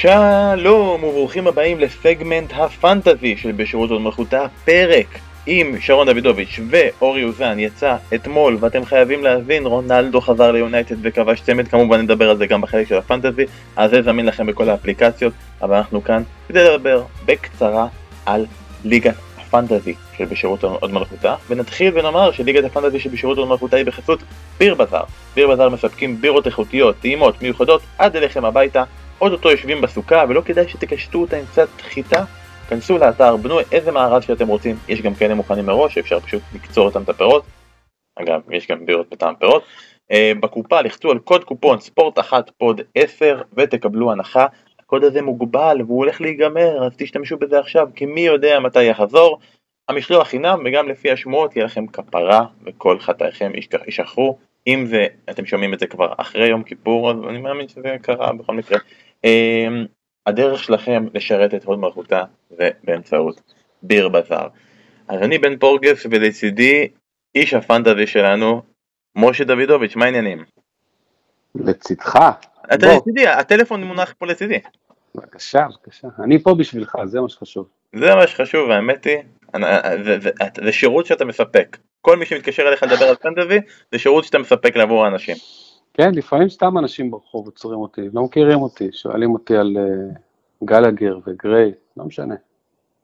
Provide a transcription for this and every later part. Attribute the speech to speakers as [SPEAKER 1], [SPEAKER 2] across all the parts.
[SPEAKER 1] שלום וברוכים הבאים לסגמנט הפנטזי של בשירות עוד מלכותה, פרק עם שרון דוידוביץ' ואורי אוזן יצא אתמול ואתם חייבים להבין רונלדו חזר ליונייטד וכבש צמד כמובן נדבר על זה גם בחלק של הפנטזי אז זה זמין לכם בכל האפליקציות אבל אנחנו כאן כדי לדבר בקצרה על ליגת הפנטזי של בשירות עוד מלכותה ונתחיל ונאמר שליגת הפנטזי של בשירות עוד מלכותה היא בחסות ביר בזאר. ביר בזאר מספקים בירות איכותיות, טעימות, מיוחדות עד אליכם הביתה אוטוטו יושבים בסוכה ולא כדאי שתקשטו אותה עם קצת חיטה כנסו לאתר, בנו איזה מארז שאתם רוצים, יש גם כאלה מוכנים מראש, אפשר פשוט לקצור אותם את הפירות, אגב, יש גם בירות בטעם פירות. Uh, בקופה לחצו על קוד קופון ספורט אחת פוד 10 ותקבלו הנחה. הקוד הזה מוגבל והוא הולך להיגמר, אז תשתמשו בזה עכשיו, כי מי יודע מתי יחזור. המשלוח חינם וגם לפי השמועות יהיה לכם כפרה וכל חטאיכם יישכחו. אם זה, אתם שומעים את זה כבר אחרי יום כיפור, אז אני מאמין שזה קרה בכל מקרה. Uh, הדרך שלכם לשרת את הוד מלכותה זה באמצעות ביר בזאר. אז אני בן פורגס ולצידי איש הפנטזי שלנו, משה דוידוביץ', מה העניינים?
[SPEAKER 2] לצדך.
[SPEAKER 1] אתה לצידי, הטלפון מונח פה לצידי.
[SPEAKER 2] בבקשה, בבקשה. אני פה בשבילך, זה מה שחשוב.
[SPEAKER 1] זה מה שחשוב, האמת היא, זה, זה, זה שירות שאתה מספק. כל מי שמתקשר אליך לדבר על פנטזי, זה שירות שאתה מספק לעבור האנשים.
[SPEAKER 2] כן, לפעמים סתם אנשים ברחוב עוצרים אותי, לא מכירים אותי, שואלים אותי על uh, גלגר וגריי, לא משנה.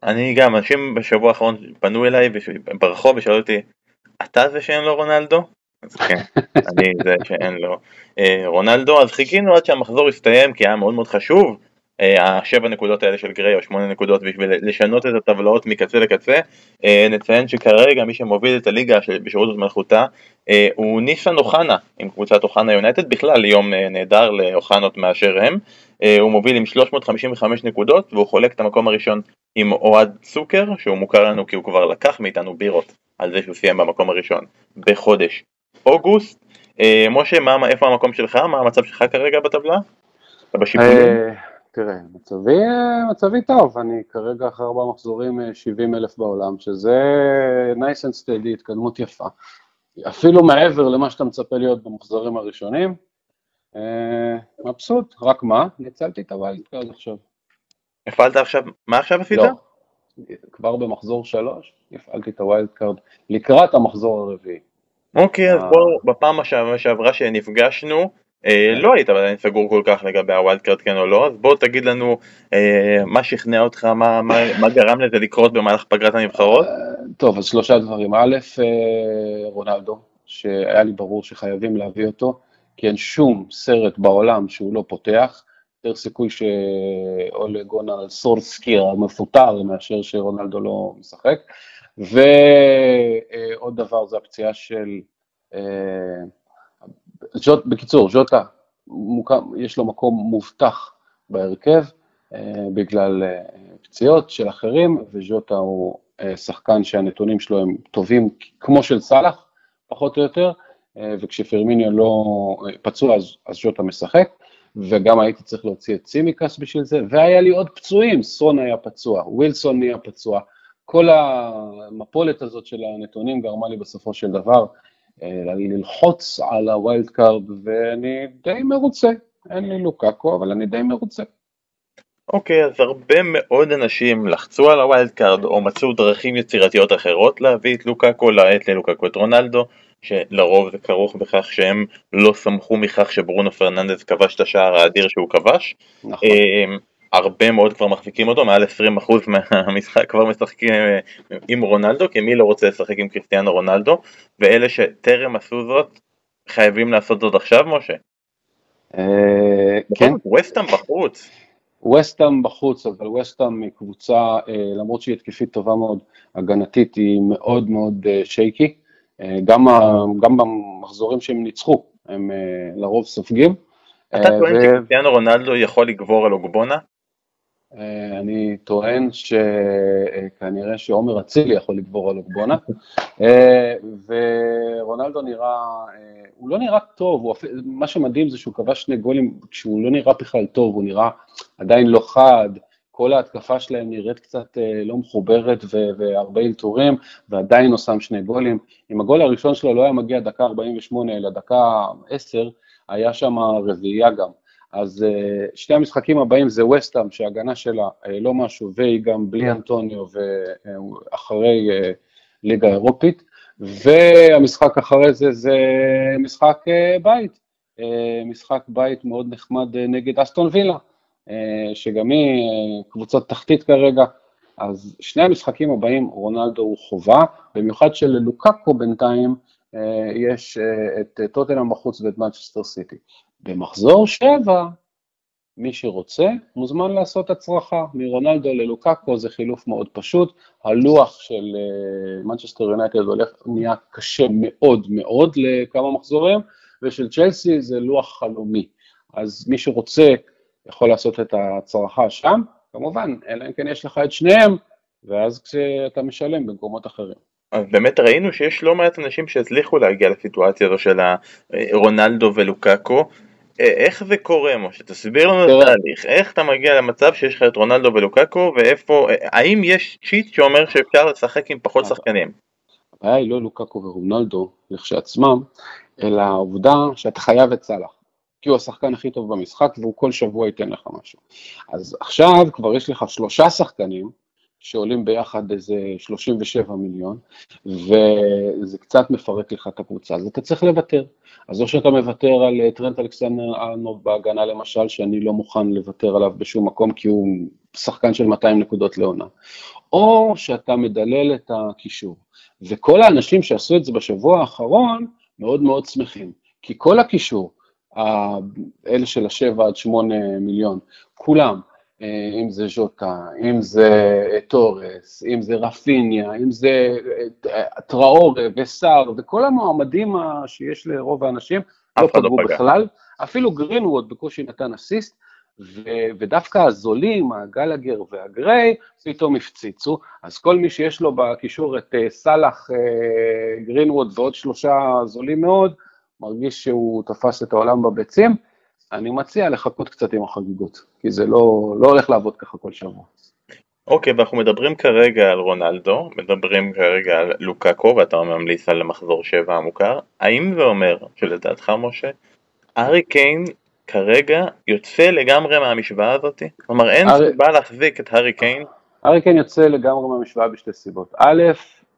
[SPEAKER 1] אני גם, אנשים בשבוע האחרון פנו אליי ברחוב ושאלו אותי, אתה זה שאין לו רונלדו? אז כן, אני זה שאין לו אה, רונלדו, אז חיכינו עד שהמחזור הסתיים כי היה מאוד מאוד חשוב השבע נקודות האלה של גריי או שמונה נקודות בשביל לשנות את הטבלאות מקצה לקצה. אה, נציין שכרגע מי שמוביל את הליגה בשירות מלכותה אה, הוא ניסן אוחנה עם קבוצת אוחנה יונייטד, בכלל יום נהדר לאוחנות מאשר הם. הוא מוביל עם 355 נקודות והוא חולק את המקום הראשון עם אוהד צוקר שהוא מוכר לנו כי הוא כבר לקח מאיתנו בירות על זה שהוא סיים במקום הראשון בחודש אוגוסט. משה, מה, איפה המקום שלך? מה המצב שלך כרגע בטבלה? אתה בשיפולים?
[SPEAKER 2] תראה, מצבי, מצבי טוב, אני כרגע אחרי ארבעה מחזורים 70 אה, אלף בעולם, שזה nice and steady, התקדמות יפה. אפילו מעבר למה שאתה מצפה להיות במחזורים הראשונים. אה, מבסוט, רק מה? ניצלתי את ה wild card עכשיו.
[SPEAKER 1] הפעלת עכשיו, מה עכשיו עשית?
[SPEAKER 2] לא, כבר במחזור שלוש הפעלתי את ה wild card לקראת המחזור הרביעי.
[SPEAKER 1] אוקיי, אז אה. בואו, בפעם שעברה שנפגשנו, אה, לא היית עדיין סגור כל כך לגבי ה wild card כן או לא, אז בוא תגיד לנו אה, מה שכנע אותך, מה, גרם לזה לקרות במהלך פגרת הנבחרות? אה,
[SPEAKER 2] טוב, אז שלושה דברים. א', רונלדו, שהיה לי ברור שחייבים להביא אותו, כי אין שום סרט בעולם שהוא לא פותח, יותר סיכוי שאולה גונר סולשאר מפוטר מאשר שרונלדו לא משחק. ועוד דבר זה הפציעה של... ז'וט, בקיצור, ז'וטה, יש לו מקום מובטח בהרכב אה, בגלל אה, פציעות של אחרים, וז'וטה הוא אה, שחקן שהנתונים שלו הם טובים כמו של סאלח, פחות או יותר, אה, וכשפרמיניו לא אה, פצוע אז, אז ז'וטה משחק, וגם הייתי צריך להוציא את סימיקס בשביל זה, והיה לי עוד פצועים, סון היה פצוע, ווילסון נהיה פצוע, כל המפולת הזאת של הנתונים גרמה לי בסופו של דבר ללחוץ על ה wild card, ואני די מרוצה. אין לי לוקאקו, אבל אני די מרוצה.
[SPEAKER 1] אוקיי, okay, אז הרבה מאוד אנשים לחצו על ה wild card או מצאו דרכים יצירתיות אחרות להביא את לוקאקו, לעת ללוקאקו את רונלדו, שלרוב זה כרוך בכך שהם לא שמחו מכך שברונו פרננדס כבש את השער האדיר שהוא כבש. נכון. הרבה מאוד כבר מחזיקים אותו, מעל 20% מהמשחק כבר משחקים אה, עם רונלדו, כי מי לא רוצה לשחק עם קריסטיאנו רונלדו, ואלה שטרם עשו זאת, חייבים לעשות זאת עכשיו, משה?
[SPEAKER 2] אה, כן.
[SPEAKER 1] ווסטאם בחוץ.
[SPEAKER 2] ווסטאם בחוץ, אבל ווסטאם היא קבוצה, אה, למרות שהיא התקפית טובה מאוד, הגנתית היא מאוד מאוד שייקי, גם, גם במחזורים שהם ניצחו, הם לרוב סופגים.
[SPEAKER 1] אתה טוען שקריסטיאנו רונלדו יכול לגבור על אוגבונה?
[SPEAKER 2] אה, אני טוען שכנראה שעומר אצילי יכול לגבור על אוגבונה, אה, ורונלדו נראה, אה, הוא לא נראה טוב, הוא, מה שמדהים זה שהוא כבש שני גולים כשהוא לא נראה בכלל טוב, הוא נראה עדיין לא חד, כל ההתקפה שלהם נראית קצת לא מחוברת והרבה אלתורים, ועדיין הוא שם שני גולים. אם הגול הראשון שלו לא היה מגיע דקה 48 אלא דקה 10, היה שם רביעייה גם. אז שני המשחקים הבאים זה וסטאם, שההגנה שלה לא משהו, והיא גם בלי אנטוניו ואחרי ליגה אירופית, והמשחק אחרי זה זה משחק בית, משחק בית מאוד נחמד נגד אסטון וילה, שגם היא קבוצת תחתית כרגע, אז שני המשחקים הבאים רונלדו הוא חובה, במיוחד שללוקקו בינתיים אה, יש אה, את טוטנאם בחוץ ואת מנצ'סטר סיטי. במחזור שבע, מי שרוצה מוזמן לעשות הצרחה מרונלדו ללוקאקו, זה חילוף מאוד פשוט. הלוח של מנצ'סטר אה, יונייטד הולך, נהיה קשה מאוד מאוד לכמה מחזורים, ושל צ'לסי זה לוח חלומי. אז מי שרוצה יכול לעשות את הצרחה שם, כמובן, אלא אם כן יש לך את שניהם, ואז כשאתה משלם במקומות אחרים.
[SPEAKER 1] אז באמת ראינו שיש לא מעט אנשים שהצליחו להגיע לסיטואציה הזו של רונלדו ולוקאקו. איך זה קורה, משה? תסביר לנו את התהליך. איך אתה מגיע למצב שיש לך את רונלדו ולוקאקו, ואיפה, האם יש צ'יט שאומר שאפשר לשחק עם פחות שחקנים?
[SPEAKER 2] הבעיה היא לא לוקאקו ורונלדו לכשעצמם, אלא העובדה שאתה חייב את סאלח. כי הוא השחקן הכי טוב במשחק והוא כל שבוע ייתן לך משהו. אז עכשיו כבר יש לך שלושה שחקנים שעולים ביחד איזה 37 מיליון, וזה קצת מפרק לך את הקבוצה, אז אתה צריך לוותר. אז או שאתה מוותר על אה, טרנט אלכסנדר ארנוב בהגנה למשל, שאני לא מוכן לוותר עליו בשום מקום, כי הוא שחקן של 200 נקודות לעונה, או שאתה מדלל את הקישור. וכל האנשים שעשו את זה בשבוע האחרון, מאוד מאוד שמחים, כי כל הקישור, אלה של השבע עד שמונה מיליון, כולם, אם זה ז'וטה, אם זה אה, טורס, אם זה רפיניה, אם זה אה, טראורה וסאר, וכל המועמדים שיש לרוב האנשים, לא, לא פגעו בכלל, אפילו גרינווד בקושי נתן אסיסט, ו- ודווקא הזולים, הגלגר והגריי, פתאום הפציצו, אז כל מי שיש לו בקישור את סאלח, גרינווד ועוד שלושה זולים מאוד, מרגיש שהוא תפס את העולם בביצים, אני מציע לחכות קצת עם החגיגות, כי זה לא, לא הולך לעבוד ככה כל שבוע.
[SPEAKER 1] אוקיי, okay, ואנחנו מדברים כרגע על רונלדו, מדברים כרגע על לוקאקו, ואתה ממליץ על מחזור 7 המוכר. האם זה אומר, שלדעתך משה, ארי קיין כרגע יוצא לגמרי מהמשוואה הזאת? כלומר, אין ארי... סיבה להחזיק את הארי קיין?
[SPEAKER 2] הארי קיין יוצא לגמרי מהמשוואה בשתי סיבות. א',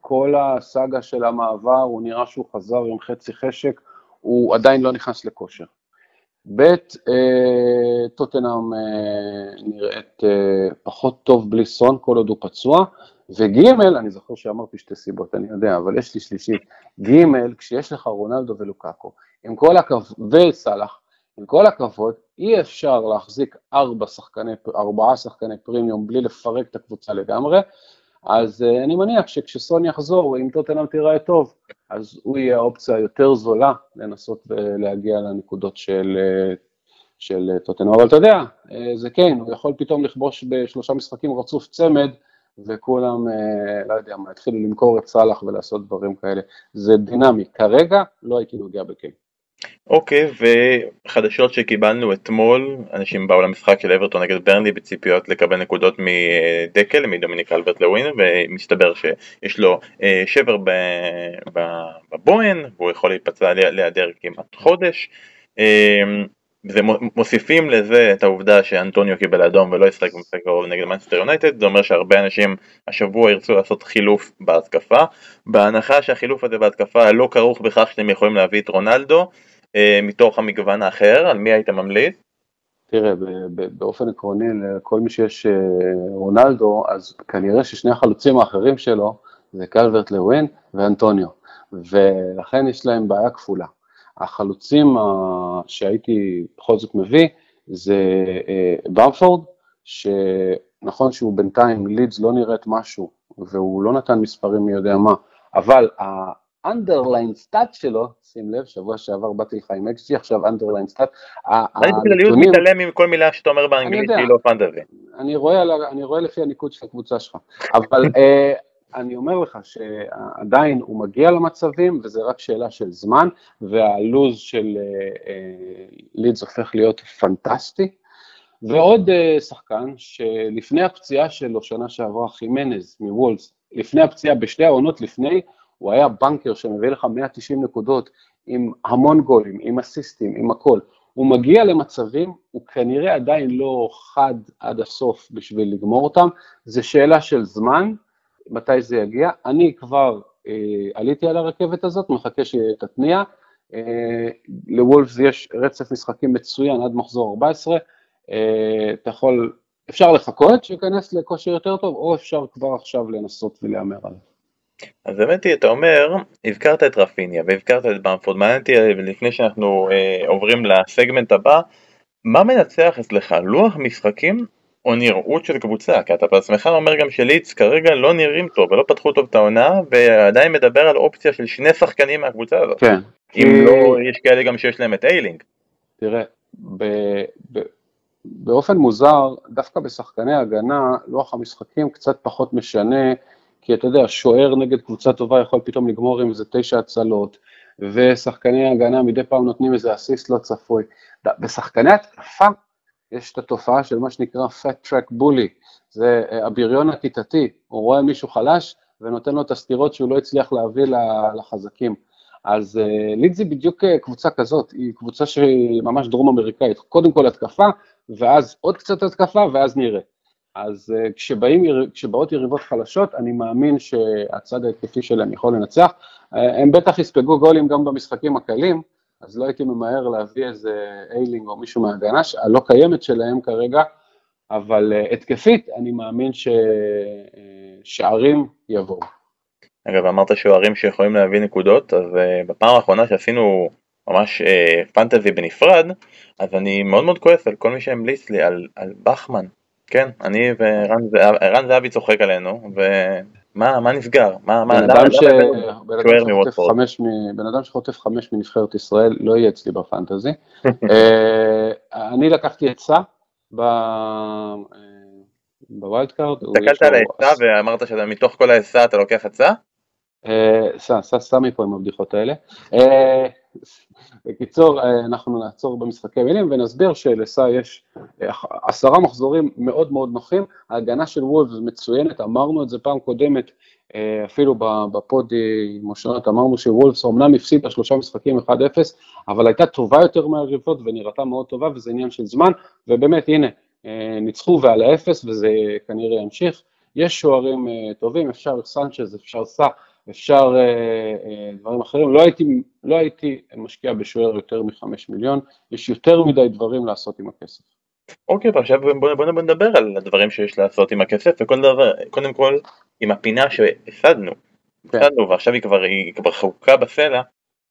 [SPEAKER 2] כל הסאגה של המעבר, הוא נראה שהוא חזר עם חצי חשק, הוא עדיין לא נכנס לכושר. ב', אה, טוטנאם אה, נראית אה, פחות טוב בלי סון כל עוד הוא פצוע, וג', אני זוכר שאמרתי שתי סיבות, אני יודע, אבל יש לי שלישית, ג', כשיש לך רונלדו ולוקאקו, עם כל הכבוד, וסאלח, עם כל הכבוד, אי אפשר להחזיק ארבע שחקני, ארבעה שחקני פרימיום בלי לפרק את הקבוצה לגמרי, אז uh, אני מניח שכשסון יחזור, אם טוטנאם תיראה טוב, אז הוא יהיה האופציה היותר זולה לנסות להגיע לנקודות של, אה, של טוטנאם. אבל אתה יודע, uh, זה כן, הוא יכול פתאום לכבוש בשלושה משחקים רצוף צמד, וכולם, uh, לא יודע מה, התחילו למכור את סאלח ולעשות דברים כאלה. זה דינמי. כרגע לא הייתי נוגע בקיין.
[SPEAKER 1] אוקיי, וחדשות שקיבלנו אתמול, אנשים באו למשחק של אברטון נגד ברנלי בציפיות לקבל נקודות מדקל, מדומיניק אלברט לווין, ומסתבר שיש לו אה, שבר בבוהן, והוא יכול להיפצע להיעדר כמעט חודש. אה, ומוסיפים לזה את העובדה שאנטוניו קיבל אדום ולא ישחק במשחק קרוב נגד מנסטר יונייטד, זה אומר שהרבה אנשים השבוע ירצו לעשות חילוף בהתקפה, בהנחה שהחילוף הזה בהתקפה לא כרוך בכך שאתם יכולים להביא את רונלדו אה, מתוך המגוון האחר, על מי היית ממליץ?
[SPEAKER 2] תראה, באופן עקרוני לכל מי שיש אה, רונלדו, אז כנראה ששני החלוצים האחרים שלו זה קלברט לווין ואנטוניו, ולכן יש להם בעיה כפולה. החלוצים שהייתי בכל זאת מביא זה אה, במפורד, שנכון שהוא בינתיים לידס לא נראית משהו, והוא לא נתן מספרים מי יודע מה, אבל ה-underline stat שלו, שים לב, שבוע שעבר באתי לך עם XG, עכשיו underline stat,
[SPEAKER 1] הנתונים... אני מתעלם מכל מילה שאתה אומר באנגלית, שהיא לא פנטזי.
[SPEAKER 2] אני רואה לפי הניקוד של הקבוצה שלך, אבל אה, אני אומר לך שעדיין הוא מגיע למצבים, וזה רק שאלה של זמן, והלוז של לידס uh, uh, הופך להיות פנטסטי. ועוד uh, שחקן שלפני הפציעה שלו, שנה שעברה, חימנז מוולס, לפני הפציעה, בשתי העונות לפני, הוא היה בנקר שמביא לך 190 נקודות עם המון גולים, עם אסיסטים, עם הכל. הוא מגיע למצבים, הוא כנראה עדיין לא חד עד הסוף בשביל לגמור אותם, זה שאלה של זמן, מתי זה יגיע. אני כבר אה, עליתי על הרכבת הזאת, מחכה שתתניע. אה, לוולפס יש רצף משחקים מצוין עד מחזור 14, אה, אתה יכול, אפשר לחכות שייכנס לכושר יותר טוב, או אפשר כבר עכשיו לנסות ולהמר עליו.
[SPEAKER 1] אז באמת אתה אומר, הזכרת את רפיניה והזכרת את במפורד, מעניין אותי לפני שאנחנו אה, עוברים לסגמנט הבא, מה מנצח אצלך, לוח משחקים או נראות של קבוצה? כי אתה בעצמך אומר גם שליץ כרגע לא נראים טוב ולא פתחו טוב את העונה ועדיין מדבר על אופציה של שני שחקנים מהקבוצה הזאת.
[SPEAKER 2] כן.
[SPEAKER 1] אם. לא, יש כאלה גם שיש להם את איילינג.
[SPEAKER 2] תראה, ב... ב... באופן מוזר, דווקא בשחקני הגנה, לוח המשחקים קצת פחות משנה כי אתה יודע, שוער נגד קבוצה טובה יכול פתאום לגמור עם איזה תשע הצלות, ושחקני הגנה מדי פעם נותנים איזה אסיסט לא צפוי. בשחקני התקפה יש את התופעה של מה שנקרא fat track bully, זה אה, הבריון הכיתתי, הוא רואה מישהו חלש ונותן לו את הסתירות שהוא לא הצליח להביא לחזקים. אז uh, לידזי בדיוק uh, קבוצה כזאת, היא קבוצה שהיא ממש דרום אמריקאית, קודם כל התקפה, ואז עוד קצת התקפה, ואז נראה. אז כשבאים, כשבאות יריבות חלשות, אני מאמין שהצד ההתקפי שלהם יכול לנצח. הם בטח יספגו גולים גם במשחקים הקלים, אז לא הייתי ממהר להביא איזה איילינג או מישהו מההגנה הלא קיימת שלהם כרגע, אבל uh, התקפית, אני מאמין ששערים יבואו.
[SPEAKER 1] אגב, אמרת שוערים שיכולים להביא נקודות, אז uh, בפעם האחרונה שעשינו ממש uh, פנטזי בנפרד, אז אני מאוד מאוד כועס על כל מי שהמליץ לי, על, על בחמן, כן, אני וערן זהבי צוחק עלינו, ומה מה נסגר? מה, מה,
[SPEAKER 2] בן אדם, ש... בן אדם שחוטף חמש מנבחרת ישראל לא יהיה אצלי ב fantasy. אה, אני לקחתי עצה ב wild card.
[SPEAKER 1] הסתכלת על העצה ואמרת שמתוך כל העצה אתה לוקח עצה?
[SPEAKER 2] סע, סע, סע מפה עם הבדיחות האלה. אה, בקיצור, אה, אנחנו נעצור במשחקי מילים ונסביר שלסע יש אה, עשרה מחזורים מאוד מאוד נוחים, ההגנה של וולף מצוינת, אמרנו את זה פעם קודמת, אפילו בפוד עם אושרת אמרנו שוולפס אומנם הפסידה שלושה משחקים 1-0, אבל הייתה טובה יותר מהריבות ונראתה מאוד טובה וזה עניין של זמן, ובאמת הנה, ניצחו ועל האפס וזה כנראה ימשיך. יש שוערים טובים, אפשר סנצ'ז, אפשר סע, אפשר אה, אה, דברים אחרים, לא הייתי, לא הייתי משקיע בשוער יותר מחמש מיליון, יש יותר מדי דברים לעשות עם הכסף.
[SPEAKER 1] אוקיי, ועכשיו בוא, בוא, בוא נדבר על הדברים שיש לעשות עם הכסף, וכל דבר, קודם כל, עם הפינה שהפסדנו, כן. הפסדנו ועכשיו היא כבר, היא כבר חוקה בסלע,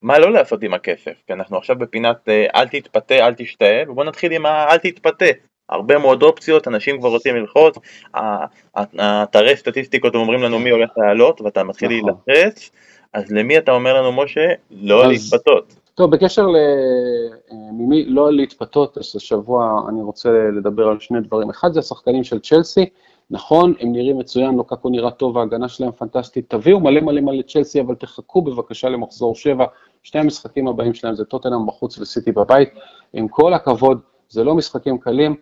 [SPEAKER 1] מה לא לעשות עם הכסף, כי אנחנו עכשיו בפינת אה, אל תתפתה, אל תשתאה, ובוא נתחיל עם האל תתפתה. הרבה מאוד אופציות, אנשים כבר רוצים ללחוץ, האתרי סטטיסטיקות אומרים לנו מי הולך לעלות ואתה מתחיל נכון. להילחץ, אז למי אתה אומר לנו משה? לא אז, להתפתות.
[SPEAKER 2] טוב, בקשר למי אה, לא להתפתות, אז השבוע אני רוצה לדבר על שני דברים. אחד זה השחקנים של צ'לסי, נכון, הם נראים מצוין, לוקקו נראה טוב, ההגנה שלהם פנטסטית, תביאו מלא מלא מלא צ'לסי, אבל תחכו בבקשה למחזור 7, שני המשחקים הבאים שלהם זה טוטנאם בחוץ וסיטי בבית, עם כל הכבוד, זה לא משחקים קלים,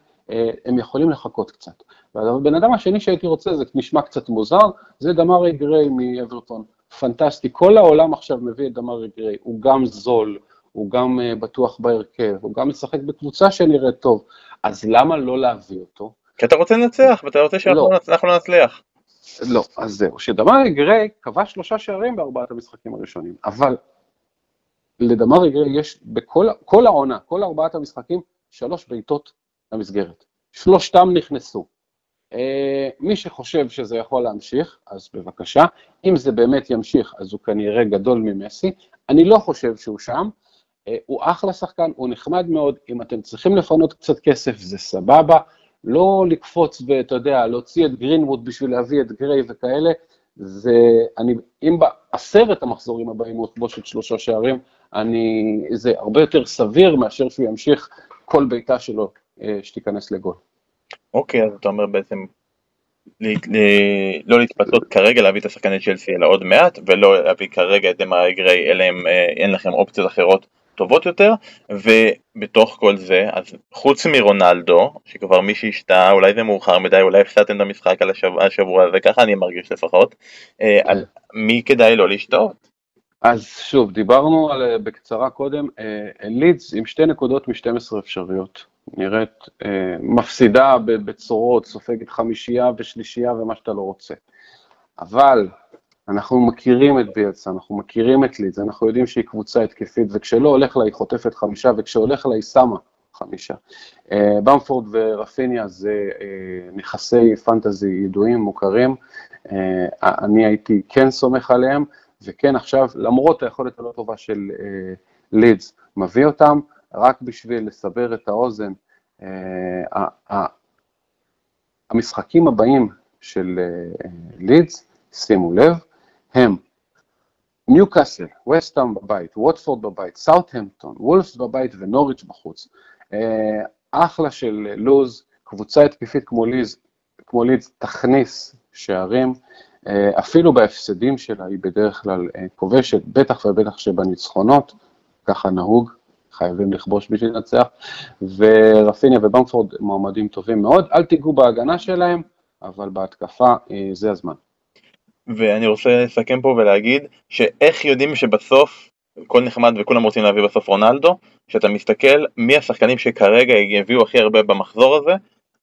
[SPEAKER 2] הם יכולים לחכות קצת. והבן אדם השני שהייתי רוצה, זה נשמע קצת מוזר, זה דמרי גריי מאברטון. פנטסטי, כל העולם עכשיו מביא את דמרי גריי, הוא גם זול, הוא גם uh, בטוח בהרכב, הוא גם משחק בקבוצה שנראית טוב, אז למה לא להביא אותו?
[SPEAKER 1] כי אתה רוצה לנצח, ואתה רוצה שאנחנו לא. לא נצליח.
[SPEAKER 2] לא, אז זהו, שדמרי גריי כבש שלושה שערים בארבעת המשחקים הראשונים, אבל לדמרי גריי יש בכל העונה, כל ארבעת המשחקים, שלוש בעיטות למסגרת. שלושתם נכנסו. אה, מי שחושב שזה יכול להמשיך, אז בבקשה. אם זה באמת ימשיך, אז הוא כנראה גדול ממסי. אני לא חושב שהוא שם. אה, הוא אחלה שחקן, הוא נחמד מאוד. אם אתם צריכים לפנות קצת כסף, זה סבבה. לא לקפוץ ואתה יודע, להוציא את גרינווד בשביל להביא את גריי וכאלה. זה, אני, אם בעשרת המחזורים הבאים הוא יכבוש את שלושה שערים, אני, זה הרבה יותר סביר מאשר שהוא ימשיך כל בעיטה שלו שתיכנס לגול.
[SPEAKER 1] אוקיי, אז אתה אומר בעצם לא להתפתות כרגע להביא את השחקני צ'לסי אלא עוד מעט, ולא להביא כרגע את דמרי גריי, אלא אם אה, אין לכם אופציות אחרות טובות יותר, ובתוך כל זה, אז חוץ מרונלדו, שכבר מי שהשתאה, אולי זה מאוחר מדי, אולי הפסדתם את המשחק על השבוע, השבוע הזה, ככה אני מרגיש לפחות, אה, על מי כדאי לא להשתאות?
[SPEAKER 2] אז שוב, דיברנו על, בקצרה קודם, לידס עם שתי נקודות מ-12 אפשריות. נראית אה, מפסידה בצורות, סופגת חמישייה ושלישייה ומה שאתה לא רוצה. אבל אנחנו מכירים את ביאלסה, אנחנו מכירים את לידס, אנחנו יודעים שהיא קבוצה התקפית, וכשלא הולך לה היא חוטפת חמישה, וכשהולך לה היא שמה חמישה. אה, במפורד ורפיניה זה אה, נכסי פנטזי ידועים, מוכרים, אה, אני הייתי כן סומך עליהם, וכן עכשיו, למרות היכולת הלא טובה של לידס, מביא אותם, רק בשביל לסבר את האוזן, המשחקים הבאים של לידס, שימו לב, הם ניוקאסל, וסטאם בבית, ווטפורד בבית, סאוטהמפטון, וולפס בבית ונוריץ' בחוץ. אה, אחלה של לוז, קבוצה התקפית כמו ליז, כמו ליז תכניס שערים, אה, אפילו בהפסדים שלה היא בדרך כלל אה, כובשת, בטח ובטח שבניצחונות, ככה נהוג, חייבים לכבוש בשביל לנצח, ורפיניה ובמפורד מועמדים טובים מאוד, אל תיגעו בהגנה שלהם, אבל בהתקפה זה הזמן.
[SPEAKER 1] ואני רוצה לסכם פה ולהגיד שאיך יודעים שבסוף הכל נחמד וכולם רוצים להביא בסוף רונלדו, כשאתה מסתכל מי השחקנים שכרגע הביאו הכי הרבה במחזור הזה,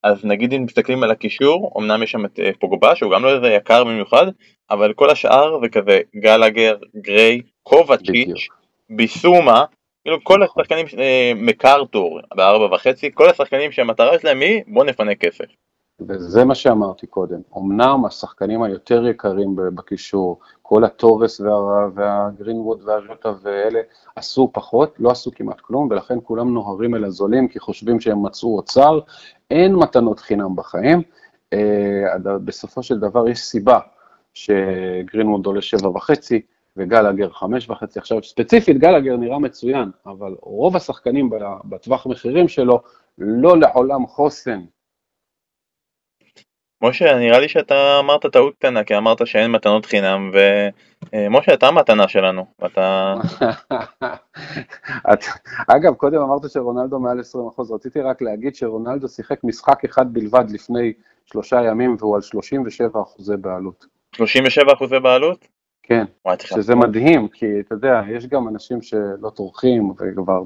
[SPEAKER 1] אז נגיד אם מסתכלים על הקישור, אמנם יש שם את אה, פוגבה שהוא גם לא איזה יקר במיוחד, אבל כל השאר זה כזה גלגר, גריי, קובצ'יץ', ביסומה, כאילו כל. השחקנים, אה, מקארטור בארבע וחצי, כל השחקנים שהמטרה שלהם היא בוא נפנה כסף.
[SPEAKER 2] וזה מה שאמרתי קודם, אמנם השחקנים היותר יקרים בקישור, כל הטורס וה, והגרינווד והז'וטה ואלה, עשו פחות, לא עשו כמעט כלום, ולכן כולם נוהרים אל הזולים כי חושבים שהם מצאו אוצר, אין מתנות חינם בחיים, אה, בסופו של דבר יש סיבה שגרינווד עולה שבע וחצי, וגלגר חמש וחצי. עכשיו, ספציפית גלגר נראה מצוין, אבל רוב השחקנים בטווח מחירים שלו לא לעולם חוסן
[SPEAKER 1] משה, נראה לי שאתה אמרת טעות קטנה, כי אמרת שאין מתנות חינם, ומשה, אתה המתנה שלנו, אתה...
[SPEAKER 2] אגב, קודם אמרת שרונלדו מעל 20%, רציתי רק להגיד שרונלדו שיחק משחק אחד בלבד לפני שלושה ימים, והוא על 37 אחוזי בעלות.
[SPEAKER 1] 37 אחוזי בעלות?
[SPEAKER 2] כן, שזה מדהים, כי אתה יודע, יש גם אנשים שלא טורחים וכבר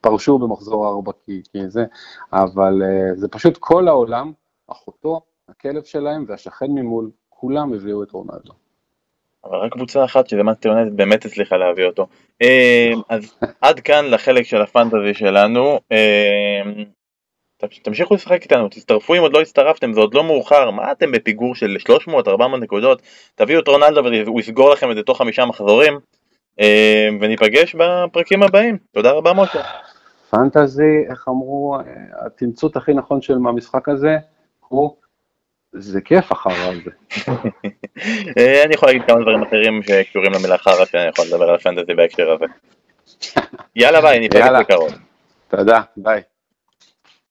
[SPEAKER 2] פרשו במחזור ארבע כי, כי זה, אבל uh, זה פשוט כל העולם, אחותו, הכלב שלהם והשכן ממול, כולם הביאו את רונלדו.
[SPEAKER 1] אבל רק קבוצה אחת שזה מה שטיונטד באמת הצליחה להביא אותו. אה, אז עד כאן לחלק של הפנטזי שלנו. אה, תמשיכו לשחק איתנו, תצטרפו אם עוד לא הצטרפתם, זה עוד לא מאוחר, מה אתם בפיגור של 300-400 נקודות, תביאו את רונלדו והוא יסגור לכם את זה תוך חמישה מחזורים, אה, וניפגש בפרקים הבאים. תודה רבה משה.
[SPEAKER 2] פנטזי, איך אמרו, התמצות הכי נכון של המשחק הזה הוא זה כיף החרא הזה.
[SPEAKER 1] אה, אני יכול להגיד כמה דברים אחרים שקשורים למילה חרא שאני יכול לדבר על הפנטזי בהקשר הזה. יאללה ביי, ניפגש בקרוב.
[SPEAKER 2] תודה, ביי.